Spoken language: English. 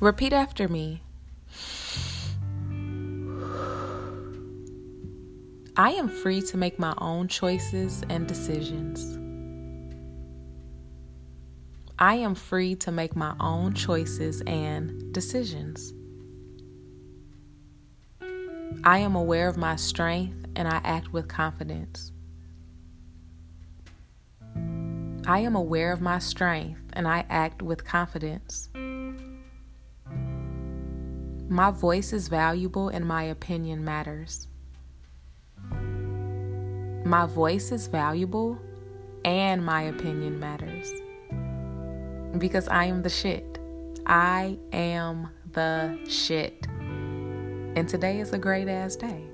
Repeat after me. I am free to make my own choices and decisions. I am free to make my own choices and decisions. I am aware of my strength and I act with confidence. I am aware of my strength and I act with confidence. My voice is valuable and my opinion matters. My voice is valuable and my opinion matters. Because I am the shit. I am the shit. And today is a great ass day.